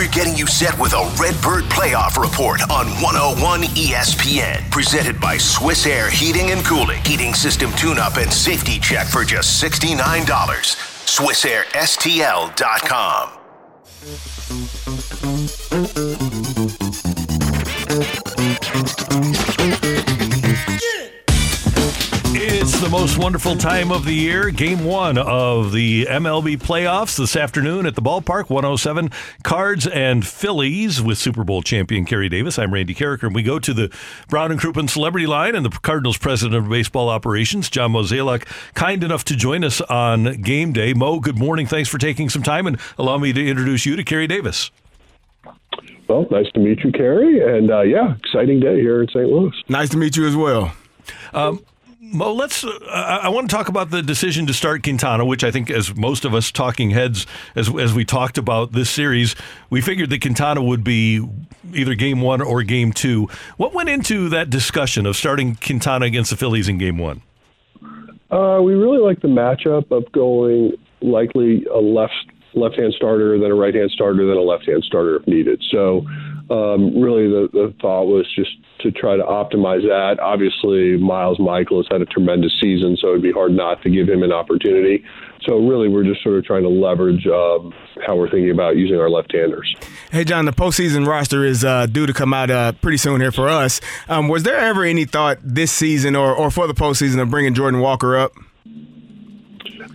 We're getting you set with a Redbird playoff report on 101 ESPN. Presented by Swiss Air Heating and Cooling. Heating system tune up and safety check for just $69. SwissAirSTL.com. most wonderful time of the year. Game one of the MLB playoffs this afternoon at the ballpark. 107 Cards and Phillies with Super Bowl champion Kerry Davis. I'm Randy Karraker, and we go to the Brown and Crouppen Celebrity Line and the Cardinals President of Baseball Operations, John Mozeliak, kind enough to join us on game day. Mo, good morning. Thanks for taking some time and allow me to introduce you to Kerry Davis. Well, nice to meet you, Kerry. And uh, yeah, exciting day here in St. Louis. Nice to meet you as well. Um, Mo, let's. Uh, I want to talk about the decision to start Quintana, which I think, as most of us talking heads, as as we talked about this series, we figured that Quintana would be either game one or game two. What went into that discussion of starting Quintana against the Phillies in game one? Uh, we really like the matchup of going likely a left left hand starter, then a right hand starter, then a left hand starter if needed. So um, really the, the thought was just to try to optimize that. Obviously, Miles Mikolas has had a tremendous season, so it'd be hard not to give him an opportunity. So really, we're just sort of trying to leverage um, how we're thinking about using our left-handers. Hey, John, the postseason roster is uh, due to come out uh, pretty soon here for us. Um, was there ever any thought this season or, or for the postseason of bringing Jordan Walker up?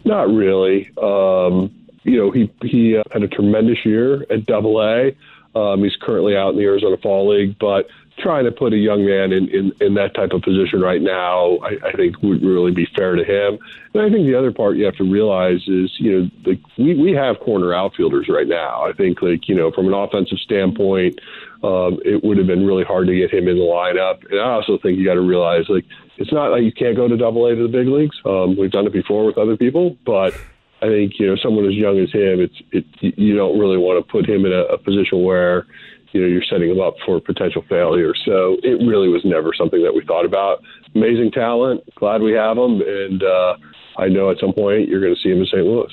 Not really. Um, you know, he he uh, had a tremendous year at Double A. Um, he's currently out in the Arizona Fall League, but trying to put a young man in, in, in that type of position right now, I, I think would really be fair to him. And I think the other part you have to realize is, you know, like we, we have corner outfielders right now. I think like, you know, from an offensive standpoint, um, it would have been really hard to get him in the lineup. And I also think you got to realize like it's not like you can't go to double A to the big leagues. Um, we've done it before with other people, but I think, you know, someone as young as him, it's, it, you don't really want to put him in a, a position where, you know, you're setting him up for potential failure. So it really was never something that we thought about. Amazing talent. Glad we have him. And uh, I know at some point you're going to see him in St. Louis.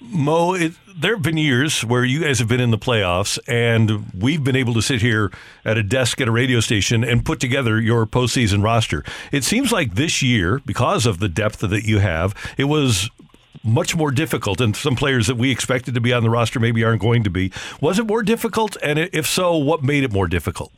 Mo, it, there have been years where you guys have been in the playoffs, and we've been able to sit here at a desk at a radio station and put together your postseason roster. It seems like this year, because of the depth that you have, it was much more difficult, and some players that we expected to be on the roster maybe aren't going to be. Was it more difficult? And if so, what made it more difficult?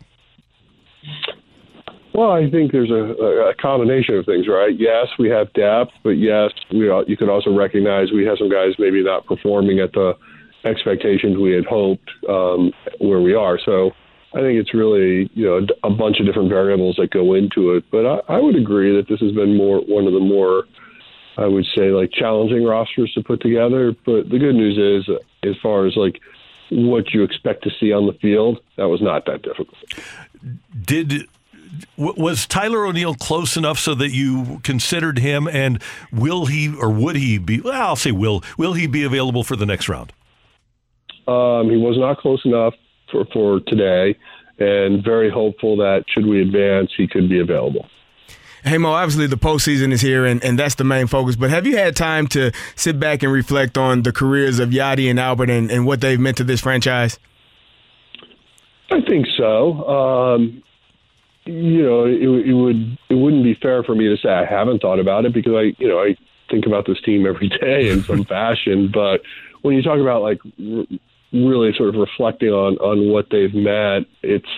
Well, I think there's a, a combination of things, right? Yes, we have depth, but yes, we you can also recognize we have some guys maybe not performing at the expectations we had hoped um, where we are. So I think it's really you know a bunch of different variables that go into it. But I, I would agree that this has been more one of the more I would say like challenging rosters to put together. But the good news is, as far as like what you expect to see on the field, that was not that difficult. Did was Tyler O'Neill close enough so that you considered him, and will he or would he be? Well, I'll say will. Will he be available for the next round? Um, he was not close enough for for today, and very hopeful that should we advance, he could be available. Hey Mo, obviously the postseason is here, and, and that's the main focus. But have you had time to sit back and reflect on the careers of Yadi and Albert and, and what they've meant to this franchise? I think so. Um, you know, it, it would it wouldn't be fair for me to say I haven't thought about it because I, you know, I think about this team every day in some fashion. But when you talk about like really sort of reflecting on on what they've meant, it's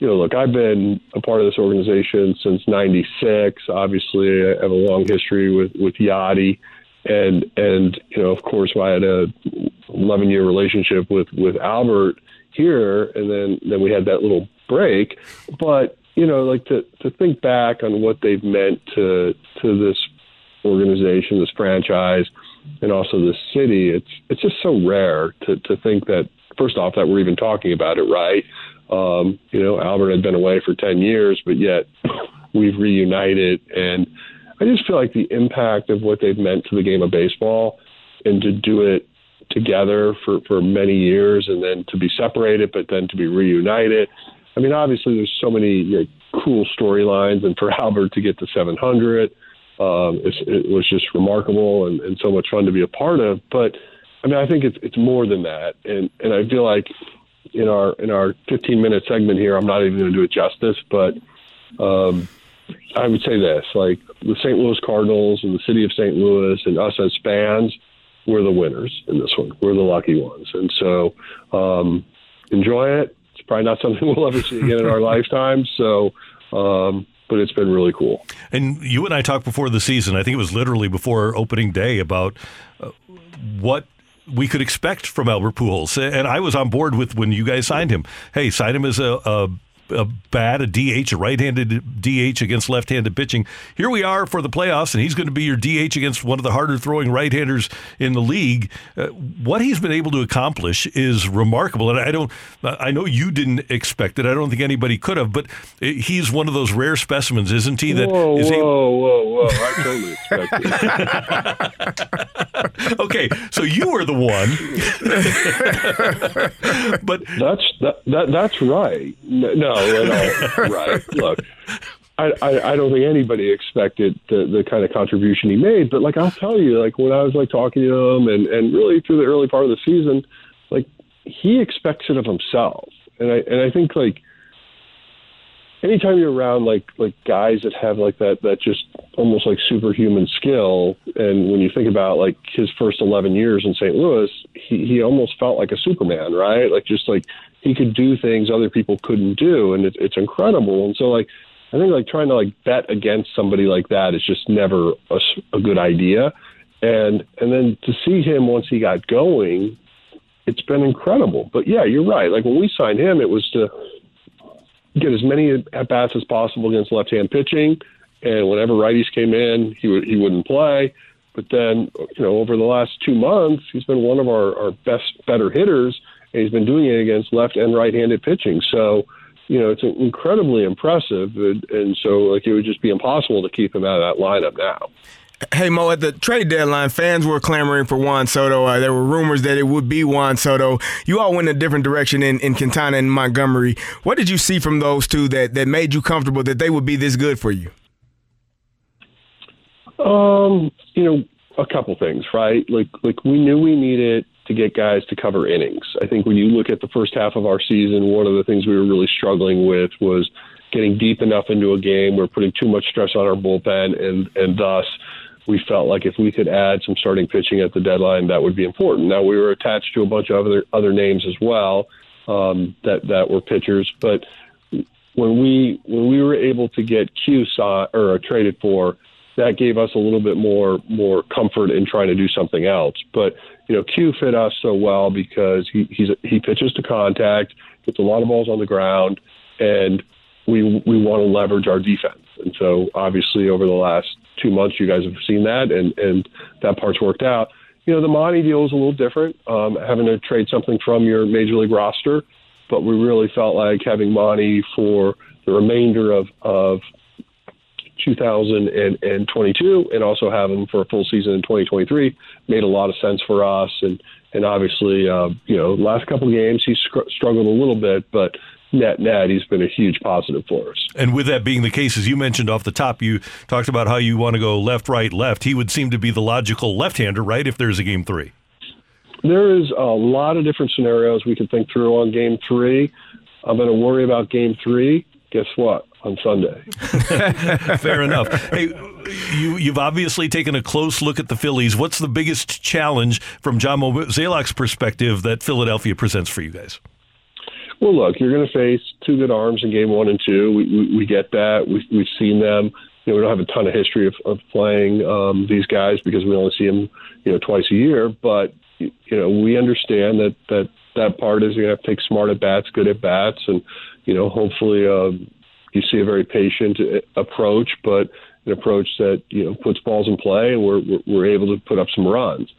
you know, look, I've been a part of this organization since '96. Obviously, I have a long history with with Yadi, and and you know, of course, I had a 11 year relationship with with Albert here, and then then we had that little break. But you know, like to to think back on what they've meant to to this organization, this franchise, and also this city. It's it's just so rare to to think that first off that we're even talking about it, right? Um, you know, Albert had been away for ten years, but yet we've reunited, and I just feel like the impact of what they've meant to the game of baseball, and to do it together for for many years, and then to be separated, but then to be reunited. I mean, obviously, there's so many you know, cool storylines, and for Albert to get to 700 um, it was just remarkable and, and so much fun to be a part of. But I mean, I think it's it's more than that, and and I feel like in our in our 15 minute segment here, I'm not even going to do it justice, but um, I would say this: like the St. Louis Cardinals and the city of St. Louis and us as fans, we're the winners in this one. We're the lucky ones, and so um, enjoy it. It's probably not something we'll ever see again in our lifetime. So um, but it's been really cool. And you and I talked before the season. I think it was literally before opening day about uh, what we could expect from Albert Pujols, and I was on board with when you guys signed him. Hey, sign him as a, a a bat, a DH, a right-handed DH against left-handed pitching. Here we are for the playoffs, and he's going to be your DH against one of the harder throwing right-handers in the league. Uh, what he's been able to accomplish is remarkable, and I don't. I know you didn't expect it. I don't think anybody could have, but he's one of those rare specimens, isn't he? That whoa, is whoa, whoa, whoa! I totally expected. okay, so you were the one, but that's that, that that's right. No, at all. right. Look, I, I, I don't think anybody expected the, the kind of contribution he made. But like I'll tell you, like when I was like talking to him and, and really through the early part of the season, like he expects it of himself. And I and I think like anytime you're around like like guys that have like that that just almost like superhuman skill and when you think about like his first 11 years in St. Louis he he almost felt like a superman right like just like he could do things other people couldn't do, and it, it's incredible. And so, like, I think like trying to like bet against somebody like that is just never a, a good idea. And and then to see him once he got going, it's been incredible. But yeah, you're right. Like when we signed him, it was to get as many at bats as possible against left-hand pitching. And whenever righties came in, he would he wouldn't play. But then, you know, over the last two months, he's been one of our, our best, better hitters and he's been doing it against left and right-handed pitching. So, you know, it's incredibly impressive, and, and so like it would just be impossible to keep him out of that lineup now. Hey Mo, at the trade deadline, fans were clamoring for Juan Soto. Uh, there were rumors that it would be Juan Soto. You all went a different direction in, in Quintana and Montgomery. What did you see from those two that, that made you comfortable that they would be this good for you? Um, you know, a couple things, right? Like, like we knew we needed to get guys to cover innings. I think when you look at the first half of our season, one of the things we were really struggling with was getting deep enough into a game. We're putting too much stress on our bullpen, and and thus we felt like if we could add some starting pitching at the deadline, that would be important. Now we were attached to a bunch of other other names as well um, that that were pitchers, but when we when we were able to get Q saw, or traded for, that gave us a little bit more more comfort in trying to do something else. But you know, Q fit us so well because he he's he pitches to contact, gets a lot of balls on the ground, and we we want to leverage our defense. And so obviously over the last two months, you guys have seen that, and and that part's worked out. You know, the Monty deal is a little different, um, having to trade something from your major league roster, but we really felt like having Monty for the remainder of of 2022 and also have him for a full season in 2023 made a lot of sense for us. And and obviously, uh, you know, last couple of games he str- struggled a little bit, but net net he's been a huge positive for us. And with that being the case, as you mentioned off the top, you talked about how you want to go left, right, left. He would seem to be the logical left-hander, right? If there's a game three. There is a lot of different scenarios we could think through on game three. I'm going to worry about game three. Guess what? on Sunday. Fair enough. Hey, you, you've obviously taken a close look at the Phillies. What's the biggest challenge from John Mozeliak's perspective that Philadelphia presents for you guys? Well, look, you're going to face two good arms in game one and two. We, we, we get that. We, we've seen them. you know, we don't have a ton of history of, of playing um, these guys because we only see them, you know, twice a year. But you know, we understand that that that part is you're going to have to take smart at bats, good at bats, and you know, hopefully, um, you see a very patient uh, approach, but an approach that you know puts balls in play, and we're we're able to put up some runs.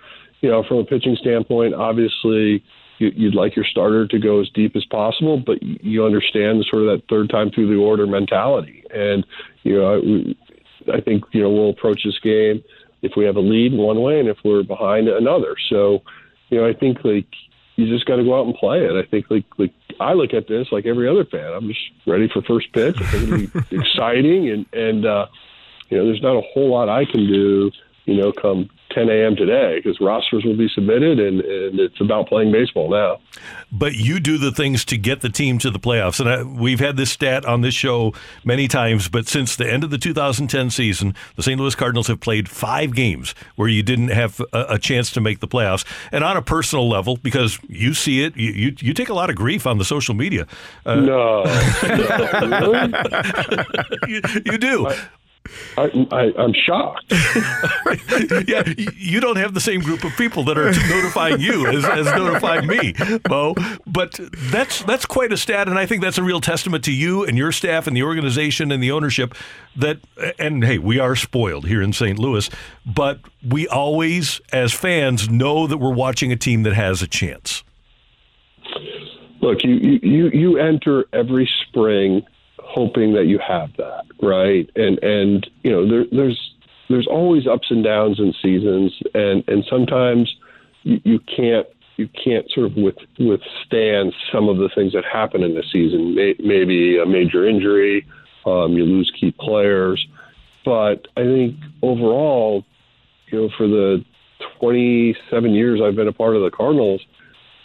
You know, from a pitching standpoint, obviously you'd like your starter to go as deep as possible, but you understand sort of that third time through the order mentality. And you know, I I think you know we'll approach this game if we have a lead one way and if we're behind another. So, you know, I think like you just got to go out and play it. I think like like I look at this like every other fan. I'm just ready for first pitch. I think it'll be exciting and and uh, you know, there's not a whole lot I can do. You know, come 10 a.m. today because rosters will be submitted and, and, it's about playing baseball now. But you do the things to get the team to the playoffs. And I, we've had this stat on this show many times, but since the end of the 2010 season, the St. Louis Cardinals have played five games where you didn't have a, a chance to make the playoffs. And on a personal level, because you see it, you, you, you take a lot of grief on the social media. Uh, no. no you, you, do. I, I, am shocked. yeah, you don't have the same group of people that are notifying you as, as notifying me, Mo. But that's that's quite a stat, and I think that's a real testament to you and your staff and the organization and the ownership. That and hey, we are spoiled here in St. Louis, but we always, as fans, know that we're watching a team that has a chance. Look, you you you enter every spring hoping that you have that, right? And and you know there, there's there's always ups and downs in seasons, and and sometimes you, you can't you can't sort of with, withstand some of the things that happen in the season. May, maybe a major injury, um, you lose key players, but I think overall, you know, for the 27 years I've been a part of the Cardinals,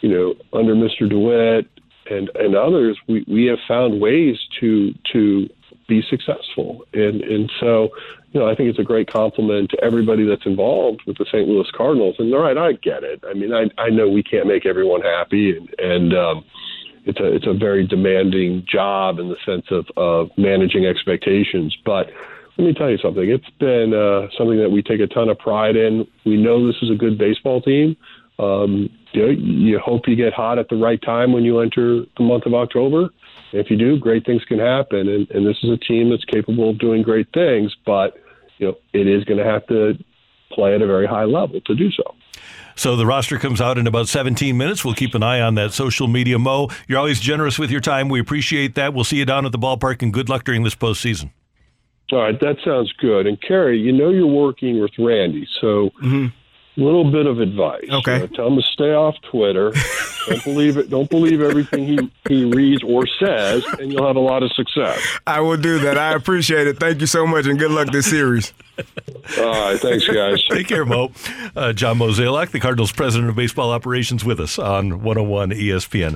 you know, under Mr. DeWitt and and others, we, we have found ways to to be successful. And and so, you know, I think it's a great compliment to everybody that's involved with the St. Louis Cardinals. And all right, I get it. I mean, I I know we can't make everyone happy, and and um, it's a it's a very demanding job in the sense of of managing expectations, but. Let me tell you something. It's been uh, something that we take a ton of pride in. We know this is a good baseball team. Um, you, know, you hope you get hot at the right time when you enter the month of October. If you do, great things can happen. And, and this is a team that's capable of doing great things, but you know it is going to have to play at a very high level to do so. So the roster comes out in about 17 minutes. We'll keep an eye on that social media. Mo, you're always generous with your time. We appreciate that. We'll see you down at the ballpark, and good luck during this postseason. All right, that sounds good. And Kerry, you know you're working with Randy, so mm-hmm little bit of advice. Okay. Tell him to stay off Twitter. don't believe it. Don't believe everything he, he reads or says, and you'll have a lot of success. I will do that. I appreciate it. Thank you so much, and good luck this series. All right. Thanks, guys. Take care, Mo. Uh, John Mozeliak, the Cardinals president of baseball operations, with us on 101 ESPN.